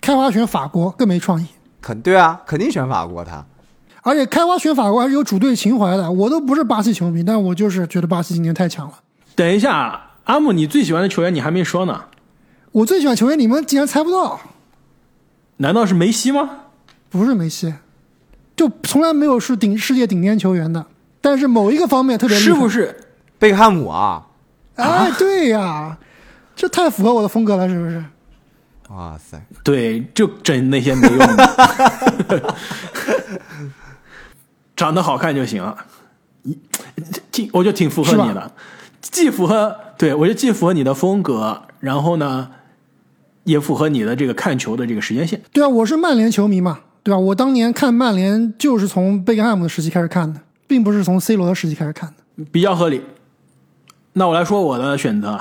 C: 开花选法国更没创意，
B: 肯对啊，肯定选法国他。
C: 而且开花选法国还是有主队情怀的。我都不是巴西球迷，但我就是觉得巴西今年太强了。
A: 等一下，阿木，你最喜欢的球员你还没说呢，
C: 我最喜欢球员，你们竟然猜不到？
A: 难道是梅西吗？
C: 不是梅西，就从来没有是顶世界顶尖球员的。但是某一个方面特别厉害
A: 是不是？
B: 贝克汉姆啊？
C: 哎，对呀，这太符合我的风格了，是不是？
B: 哇塞！
A: 对，就整那些没用的，长得好看就行了。一挺，我觉得挺符合你的，既符合对我觉得既符合你的风格，然后呢，也符合你的这个看球的这个时间线。
C: 对啊，我是曼联球迷嘛，对吧？我当年看曼联就是从贝克汉姆的时期开始看的，并不是从 C 罗的时期开始看的。
A: 比较合理。那我来说我的选择，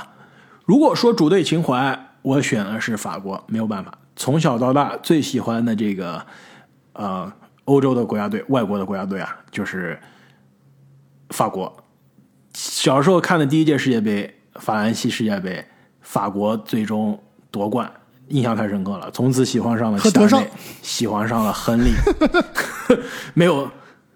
A: 如果说主队情怀，我选的是法国，没有办法，从小到大最喜欢的这个呃欧洲的国家队、外国的国家队啊，就是法国。小时候看的第一届世界杯，法兰西世界杯，法国最终夺冠，印象太深刻了，从此喜欢上了
C: 和德尚
A: 齐达内，喜欢上了亨利，没有。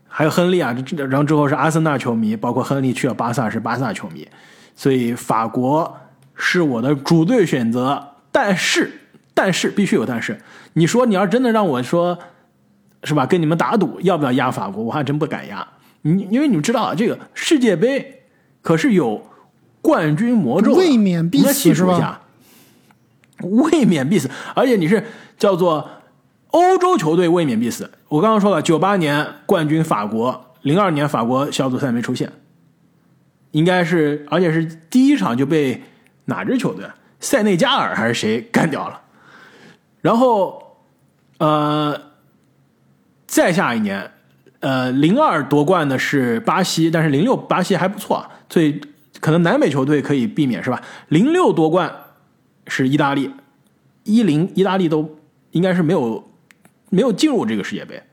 A: 还有亨利啊，这然后之后是阿森纳球迷，包括亨利去了巴萨是巴萨球迷，所以法国是我的主队选择。但是，但是必须有但是。你说你要真的让我说，是吧？跟你们打赌要不要压法国，我还真不敢压。你因为你们知道啊，这个世界杯可是有冠军魔咒的，
C: 卫冕必死是吧
A: 卫冕必死，而且你是叫做欧洲球队卫冕必死。我刚刚说了，九八年冠军法国，零二年法国小组赛没出现，应该是，而且是第一场就被哪支球队，塞内加尔还是谁干掉了。然后，呃，再下一年，呃，零二夺冠的是巴西，但是零六巴西还不错，所以可能南美球队可以避免是吧？零六夺冠是意大利，一零意大利都应该是没有没有进入这个世界杯，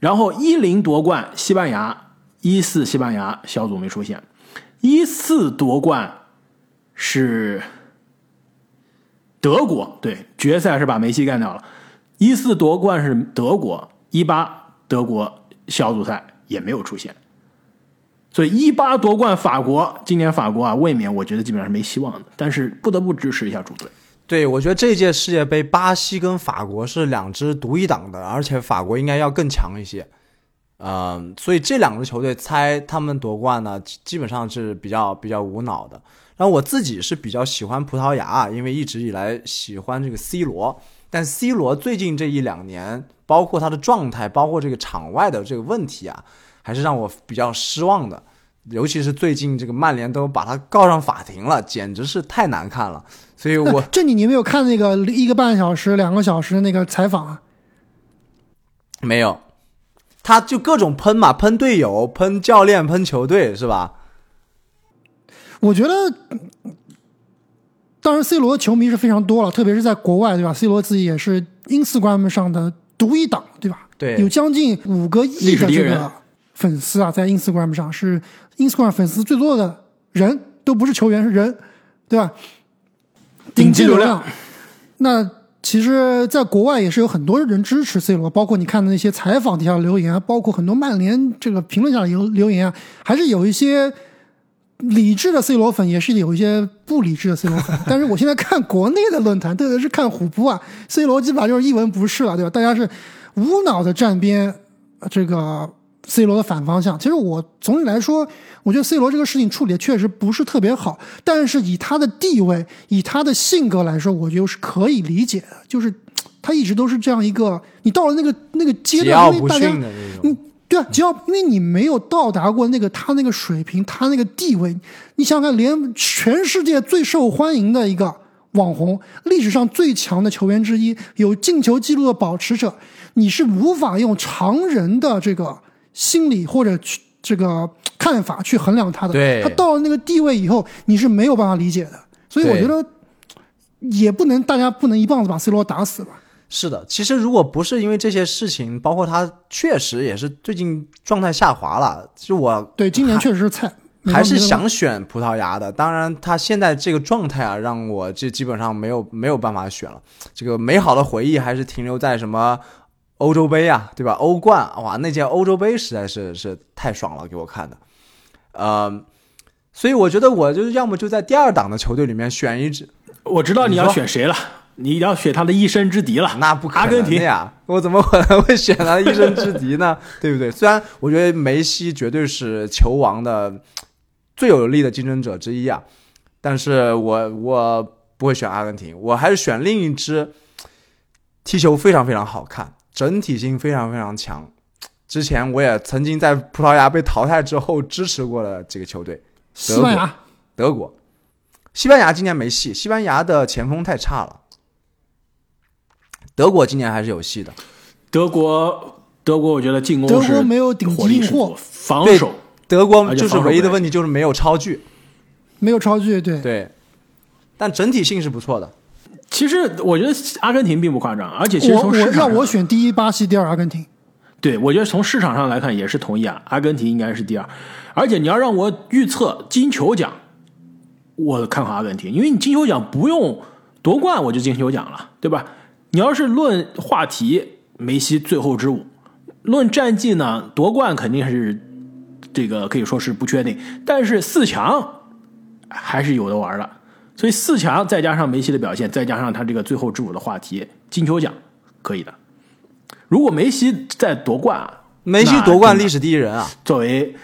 A: 然后一零夺冠西班牙，一四西班牙小组没出现，一四夺冠是德国，对，决赛是把梅西干掉了，一四夺冠是德国，一八德国小组赛也没有出现。所以一八夺冠法国，今年法国啊卫冕，我觉得基本上是没希望的。但是不得不支持一下主队。
B: 对，我觉得这届世界杯，巴西跟法国是两支独一档的，而且法国应该要更强一些。嗯、所以这两支球队猜他们夺冠呢，基基本上是比较比较无脑的。然后我自己是比较喜欢葡萄牙，因为一直以来喜欢这个 C 罗，但 C 罗最近这一两年，包括他的状态，包括这个场外的这个问题啊，还是让我比较失望的。尤其是最近这个曼联都把他告上法庭了，简直是太难看了。所以我
C: 这你你没有看那个一个半小时、两个小时那个采访啊？
B: 没有，他就各种喷嘛，喷队友、喷教练、喷球队，是吧？
C: 我觉得，当然 C 罗球迷是非常多了，特别是在国外，对吧？C 罗自己也是 Instagram 上的独一档，对吧？
B: 对
C: 有将近五个亿的这个粉丝啊，在 Instagram 上是 Instagram 粉丝最多的人，都不是球员，是人，对吧？
A: 顶级流
C: 流
A: 量。
C: 那其实，在国外也是有很多人支持 C 罗，包括你看的那些采访底下留言，包括很多曼联这个评论下的留留言啊，还是有一些理智的 C 罗粉，也是有一些不理智的 C 罗粉。但是我现在看国内的论坛，特别是看虎扑啊，C 罗基本上就是一文不值了，对吧？大家是无脑的站边，这个 C 罗的反方向。其实我总体来说，我觉得 C 罗这个事情处理的确实不是特别好，但是以他的地位，以他的性格来说，我觉得是可以理解的。就是他一直都是这样一个，你到了那个那个阶段，因为大家。嗯，对啊，只要因为你没有到达过那个他那个水平，他那个地位，你想想看，连全世界最受欢迎的一个网红，历史上最强的球员之一，有进球记录的保持者，你是无法用常人的这个心理或者去这个看法去衡量他的。
B: 对
C: 他到了那个地位以后，你是没有办法理解的。所以我觉得也不能大家不能一棒子把 C 罗打死吧。
B: 是的，其实如果不是因为这些事情，包括他确实也是最近状态下滑了，就我
C: 对，今年确实是菜，
B: 还是想选葡萄牙的。当然，他现在这个状态啊，让我这基本上没有没有办法选了。这个美好的回忆还是停留在什么欧洲杯啊，对吧？欧冠，哇，那届欧洲杯实在是是太爽了，给我看的。呃，所以我觉得我就要么就在第二档的球队里面选一支，
A: 我知道你要选谁了，你要选他的一生之敌了。
B: 那不可能
A: 阿根廷
B: 的呀！我怎么可能会选他的一生之敌呢？对不对？虽然我觉得梅西绝对是球王的最有力的竞争者之一啊，但是我我不会选阿根廷，我还是选另一支踢球非常非常好看，整体性非常非常强。之前我也曾经在葡萄牙被淘汰之后支持过的这个球队，
C: 西班牙。
B: 德国。西班牙今年没戏，西班牙的前锋太差了。德国今年还是有戏的。
A: 德国，德国，我觉得进攻
C: 德国没有顶级货，
A: 防守
B: 德国就是唯一的问题就是没有超距，
C: 没有超距，对，
B: 对，但整体性是不错的。
A: 其实我觉得阿根廷并不夸张，而且其实
C: 我我
A: 从市场上
C: 让我选第一巴西，第二阿根廷。
A: 对，我觉得从市场上来看也是同意啊，阿根廷应该是第二。而且你要让我预测金球奖，我看好阿根廷，因为你金球奖不用夺冠我就金球奖了，对吧？你要是论话题，梅西最后之舞；论战绩呢，夺冠肯定是这个可以说是不确定，但是四强还是有的玩的。所以四强再加上梅西的表现，再加上他这个最后之舞的话题，金球奖可以的。如果梅西再夺冠啊，
B: 梅西夺冠历史第一人啊！
A: 作为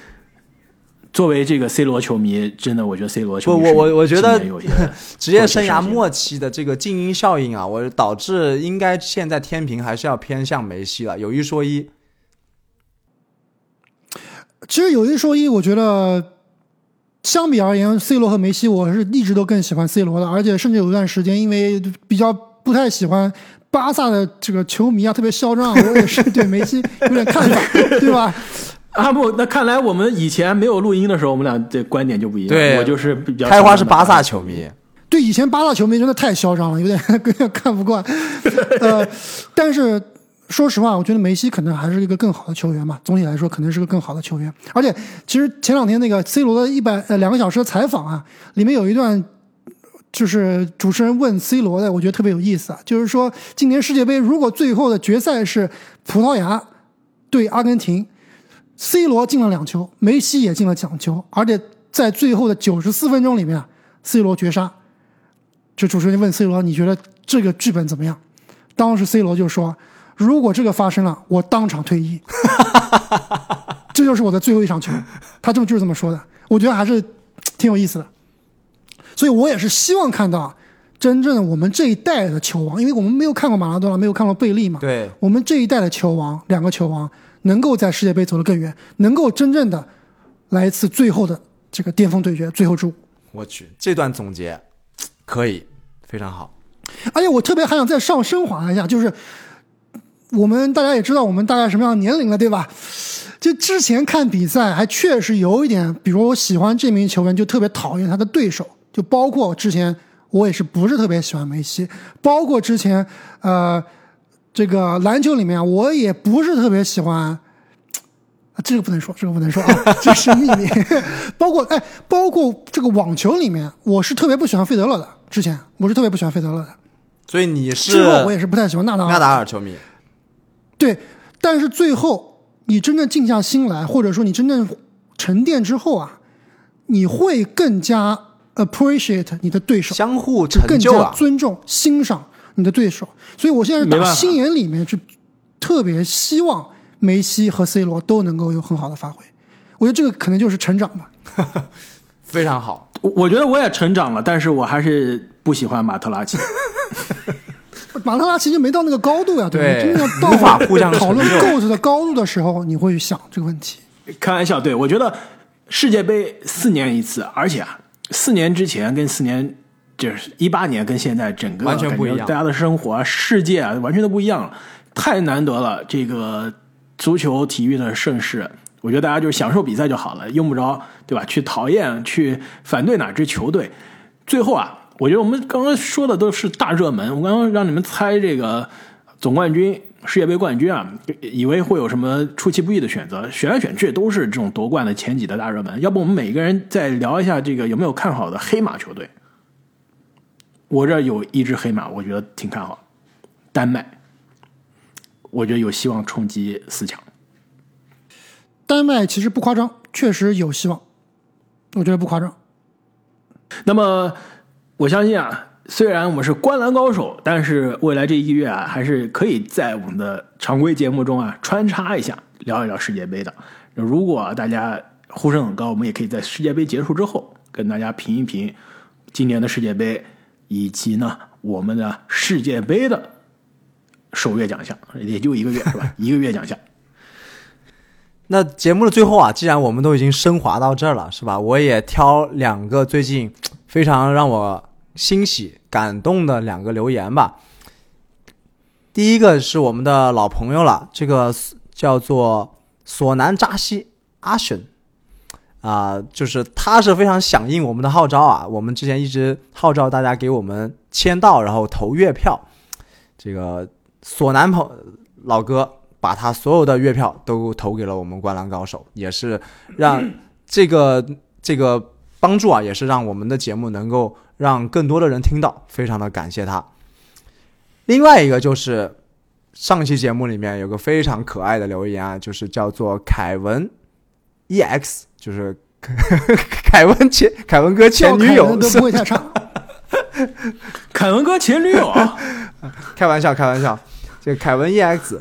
A: 作为这个 C 罗球迷，真的我觉得 C 罗球迷
B: 不我我我觉得 职业生涯末期的这个静音效应啊，我导致应该现在天平还是要偏向梅西了。有一说一，
C: 其实有一说一，我觉得相比而言，C 罗和梅西，我是一直都更喜欢 C 罗的，而且甚至有一段时间，因为比较不太喜欢巴萨的这个球迷啊，特别嚣张，我也是对梅西有点看法，对吧？
A: 阿木，那看来我们以前没有录音的时候，我们俩这观点就不一样。
B: 对
A: 我就是比较
B: 开花是巴萨球迷，
C: 对以前巴萨球迷真的太嚣张了，有点 有点看不惯。呃，但是说实话，我觉得梅西可能还是一个更好的球员嘛。总体来说，可能是个更好的球员。而且，其实前两天那个 C 罗的一百呃两个小时的采访啊，里面有一段。就是主持人问 C 罗的，我觉得特别有意思啊。就是说，今年世界杯如果最后的决赛是葡萄牙对阿根廷，C 罗进了两球，梅西也进了两球，而且在最后的九十四分钟里面，C 罗绝杀。这主持人问 C 罗：“你觉得这个剧本怎么样？”当时 C 罗就说：“如果这个发生了，我当场退役。这就是我的最后一场球。”他这么就是这么说的。我觉得还是挺有意思的。所以我也是希望看到真正的我们这一代的球王，因为我们没有看过马拉多纳，没有看过贝利嘛。
B: 对，
C: 我们这一代的球王，两个球王能够在世界杯走得更远，能够真正的来一次最后的这个巅峰对决，最后之舞。
B: 我去，这段总结可以，非常好。
C: 而且我特别还想再上升华一下，就是我们大家也知道我们大概什么样的年龄了，对吧？就之前看比赛还确实有一点，比如我喜欢这名球员，就特别讨厌他的对手，就包括之前我也是不是特别喜欢梅西，包括之前呃这个篮球里面我也不是特别喜欢。啊这个不能说，这个不能说啊，这是秘密。包括哎，包括这个网球里面，我是特别不喜欢费德勒的。之前我是特别不喜欢费德勒的。
B: 所以你是
C: 之后我也是不太喜欢纳达尔。
B: 纳达尔球迷，
C: 对，但是最后你真正静下心来，或者说你真正沉淀之后啊，你会更加 appreciate 你的对手，
B: 相互成
C: 更加
B: 就啊！
C: 尊重、欣赏你的对手。所以我现在是打心眼里面去特别希望梅西和 C 罗都能够有很好的发挥。我觉得这个可能就是成长吧。
B: 非常好。
A: 我我觉得我也成长了，但是我还是不喜欢马特拉齐。
C: 马特拉其实没到那个高度呀，对不
B: 对
C: 真的要到
B: 无法互相
C: 讨论
B: 成就
C: GOAT 的高度的时候，你会去想这个问题。
A: 开玩笑，对我觉得世界杯四年一次，而且啊，四年之前跟四年就是一八年跟现在整个
B: 完全不一样
A: 大家的生活啊、世界啊，完全都不一样了，太难得了。这个足球体育的盛世，我觉得大家就享受比赛就好了，用不着对吧？去讨厌、去反对哪支球队。最后啊，我觉得我们刚刚说的都是大热门，我刚刚让你们猜这个总冠军、世界杯冠军啊，以为会有什么出其不意的选择，选来选去都是这种夺冠的前几的大热门。要不我们每个人再聊一下这个有没有看好的黑马球队？我这有一支黑马，我觉得挺看好，丹麦，我觉得有希望冲击四强。
C: 丹麦其实不夸张，确实有希望，我觉得不夸张。
A: 那么我相信啊，虽然我们是观澜高手，但是未来这一个月啊，还是可以在我们的常规节目中啊穿插一下，聊一聊世界杯的。如果大家呼声很高，我们也可以在世界杯结束之后跟大家评一评今年的世界杯，以及呢我们的世界杯的首月奖项，也就一个月是吧？一个月奖项。
B: 那节目的最后啊，既然我们都已经升华到这儿了，是吧？我也挑两个最近非常让我欣喜、感动的两个留言吧。第一个是我们的老朋友了，这个叫做索南扎西阿选啊、就是他是非常响应我们的号召啊。我们之前一直号召大家给我们签到，然后投月票。这个索南朋老哥把他所有的月票都投给了我们《灌篮高手》，也是让这个这个帮助啊，也是让我们的节目能够让更多的人听到，非常的感谢他。另外一个就是上期节目里面有个非常可爱的留言啊，就是叫做凯文 EX，就是凯 文前凯文哥前女友
C: 凯文都不会太差。
A: 凯文哥前女友啊，
B: 开玩笑，开玩笑。这个凯文 EX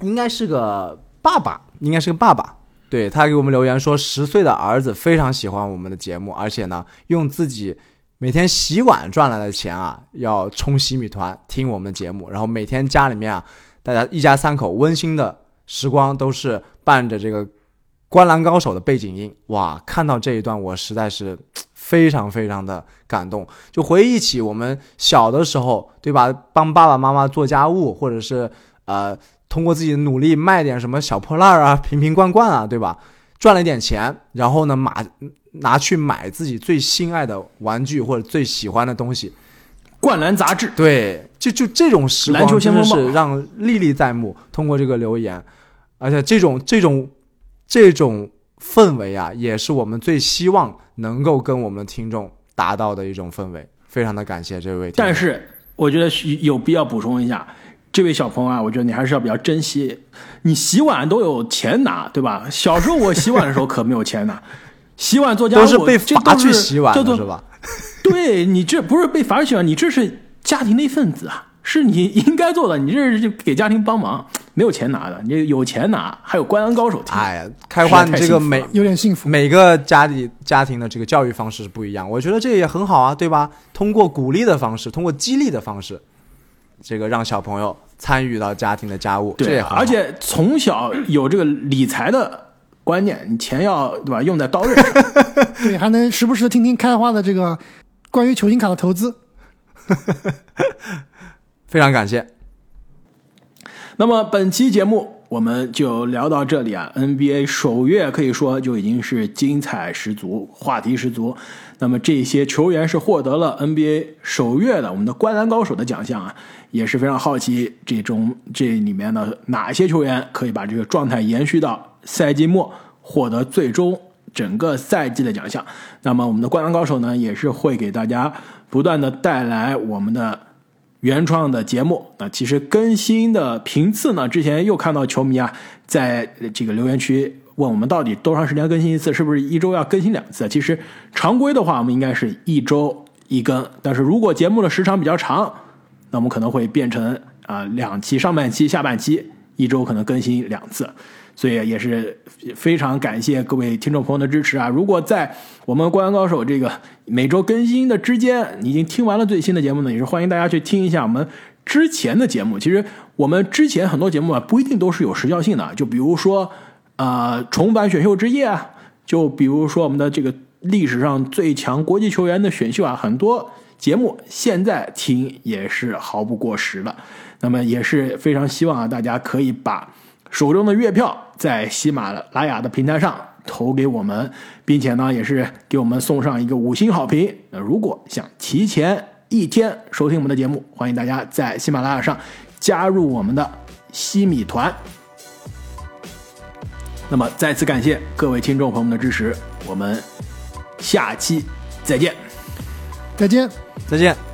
B: 应该是个爸爸，应该是个爸爸。对他给我们留言说，十岁的儿子非常喜欢我们的节目，而且呢，用自己每天洗碗赚来的钱啊，要充洗米团听我们的节目，然后每天家里面啊，大家一家三口温馨的时光都是伴着这个《灌篮高手》的背景音。哇，看到这一段，我实在是非常非常的感动，就回忆起我们小的时候，对吧？帮爸爸妈妈做家务，或者是呃，通过自己的努力卖点什么小破烂啊、瓶瓶罐罐啊，对吧？赚了一点钱，然后呢，买拿去买自己最心爱的玩具或者最喜欢的东西。
A: 灌篮杂志。
B: 对，就就这种时
A: 篮球
B: 光真是让历历在目。通过这个留言，而且这种这种这种氛围啊，也是我们最希望能够跟我们的听众达到的一种氛围。非常的感谢这位
A: 但是我觉得需有必要补充一下，这位小朋友啊，我觉得你还是要比较珍惜。你洗碗都有钱拿，对吧？小时候我洗碗的时候可没有钱拿，洗碗做家务
B: 都是被罚去洗碗是吧？
A: 对你这不是被罚去洗碗，你这是家庭的一份子啊，是你应该做的。你这是给家庭帮忙，没有钱拿的，你有钱拿，还有灌篮高手听。
B: 哎呀，开花，你这个每
C: 有点幸福。
B: 每个家里家庭的这个教育方式是不一样，我觉得这也很好啊，对吧？通过鼓励的方式，通过激励的方式，这个让小朋友参与到家庭的家务，
A: 对，而且从小有这个理财的观念，你钱要对吧用在刀刃上。
C: 对，还能时不时听听开花的这个关于球星卡的投资。
B: 非常感谢。
A: 那么本期节目我们就聊到这里啊，NBA 首月可以说就已经是精彩十足，话题十足。那么这些球员是获得了 NBA 首月的我们的灌篮高手的奖项啊，也是非常好奇这种这里面的哪些球员可以把这个状态延续到赛季末，获得最终整个赛季的奖项。那么我们的灌篮高手呢，也是会给大家不断的带来我们的原创的节目。那其实更新的频次呢，之前又看到球迷啊，在这个留言区问我们到底多长时间更新一次，是不是一周要更新两次？其实常规的话，我们应该是一周一更，但是如果节目的时长比较长，那我们可能会变成啊两期上半期、下半期，一周可能更新两次。所以也是非常感谢各位听众朋友的支持啊！如果在我们《灌篮高手》这个每周更新的之间，你已经听完了最新的节目呢，也是欢迎大家去听一下我们之前的节目。其实我们之前很多节目啊，不一定都是有时效性的，就比如说呃重版选秀之夜啊，就比如说我们的这个历史上最强国际球员的选秀啊，很多节目现在听也是毫不过时的。那么也是非常希望啊，大家可以把。手中的月票在喜马拉雅的平台上投给我们，并且呢，也是给我们送上一个五星好评。那如果想提前一天收听我们的节目，欢迎大家在喜马拉雅上加入我们的西米团。那么，再次感谢各位听众朋友们的支持，我们下期再见，
C: 再见，
B: 再见。